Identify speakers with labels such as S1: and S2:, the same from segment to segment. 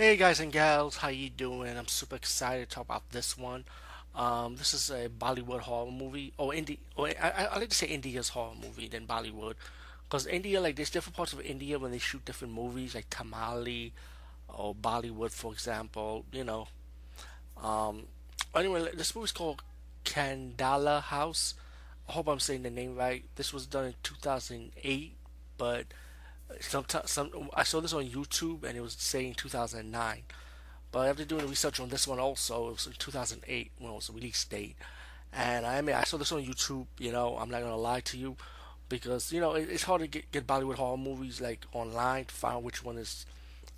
S1: Hey guys and gals, how you doing? I'm super excited to talk about this one. Um, this is a Bollywood horror movie. or. Oh, I, I, I like to say India's horror movie than Bollywood, because India, like, there's different parts of India when they shoot different movies, like Tamale or Bollywood, for example. You know. Um, anyway, this movie's called Khandala House. I hope I'm saying the name right. This was done in 2008, but sometimes some I saw this on YouTube and it was saying 2009. But after doing research on this one also, it was in 2008 when it was the release date. And I mean, I saw this on YouTube. You know, I'm not gonna lie to you because you know it, it's hard to get, get Bollywood horror movies like online to find which one is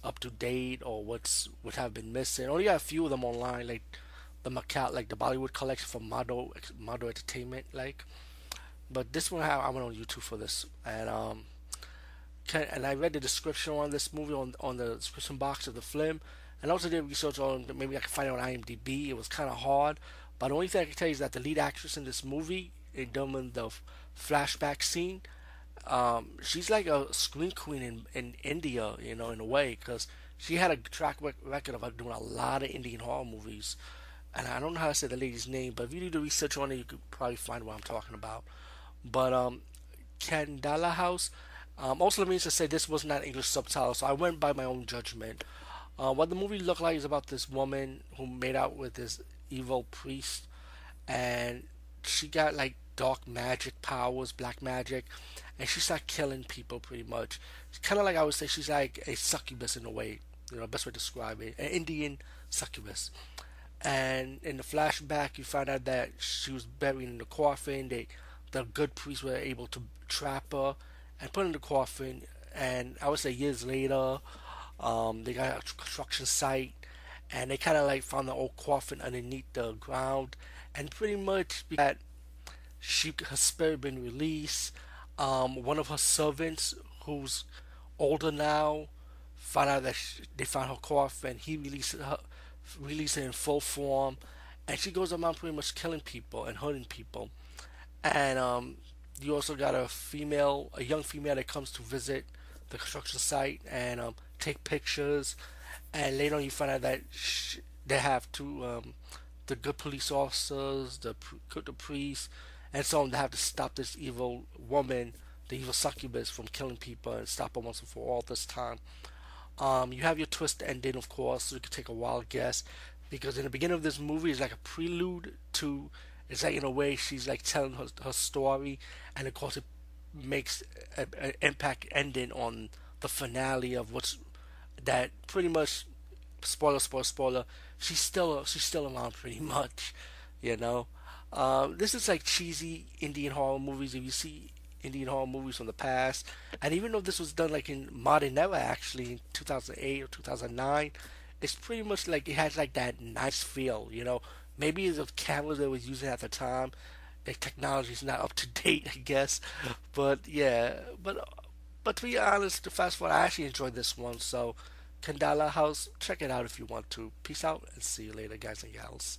S1: up to date or what's what have been missing. Only got a few of them online, like the Macau, like the Bollywood collection from Mado Mado Entertainment, like. But this one I went on YouTube for this, and um, and I read the description on this movie on on the description box of the film, and also did research on maybe I can find it on IMDb. It was kind of hard, but the only thing I can tell you is that the lead actress in this movie, in during the flashback scene, um, she's like a screen queen in in India, you know, in a way, because she had a track record of doing a lot of Indian horror movies. And I don't know how to say the lady's name, but if you do the research on it, you could probably find what I'm talking about. But um, Khandala House, um, also, let me just say this was not an English subtitle, so I went by my own judgment. Uh, what the movie looked like is about this woman who made out with this evil priest, and she got like dark magic powers, black magic, and she started killing people pretty much. Kind of like I would say she's like a succubus in a way, you know, best way to describe it, an Indian succubus. And in the flashback, you find out that she was buried in the coffin. They, the good priests were able to trap her and put in the coffin. And I would say years later, um, they got a construction site, and they kind of like found the old coffin underneath the ground, and pretty much that she her spirit been released. Um, one of her servants, who's older now, found out that she, they found her coffin. He released her, released it in full form, and she goes around pretty much killing people and hurting people. And um, you also got a female, a young female that comes to visit the construction site and um, take pictures. And later on, you find out that sh- they have two, um, the good police officers, the the priest, and so on. They have to stop this evil woman, the evil succubus, from killing people and stop her once and for all this time. Um, you have your twist ending, of course. So you can take a wild guess because in the beginning of this movie is like a prelude to it's like in a way she's like telling her, her story, and of course it makes an impact ending on the finale of what's that pretty much spoiler spoiler spoiler she's still she's still around pretty much you know? Um, this is like cheesy Indian horror movies. If you see Indian horror movies from the past and even though this was done like in modern era actually in 2008 or 2009 it's pretty much like it has like that nice feel you know Maybe the cameras they was using at the time, the technology is not up to date, I guess. But yeah, but but to be honest, to fast forward, I actually enjoyed this one. So, Khandala House, check it out if you want to. Peace out and see you later, guys and gals.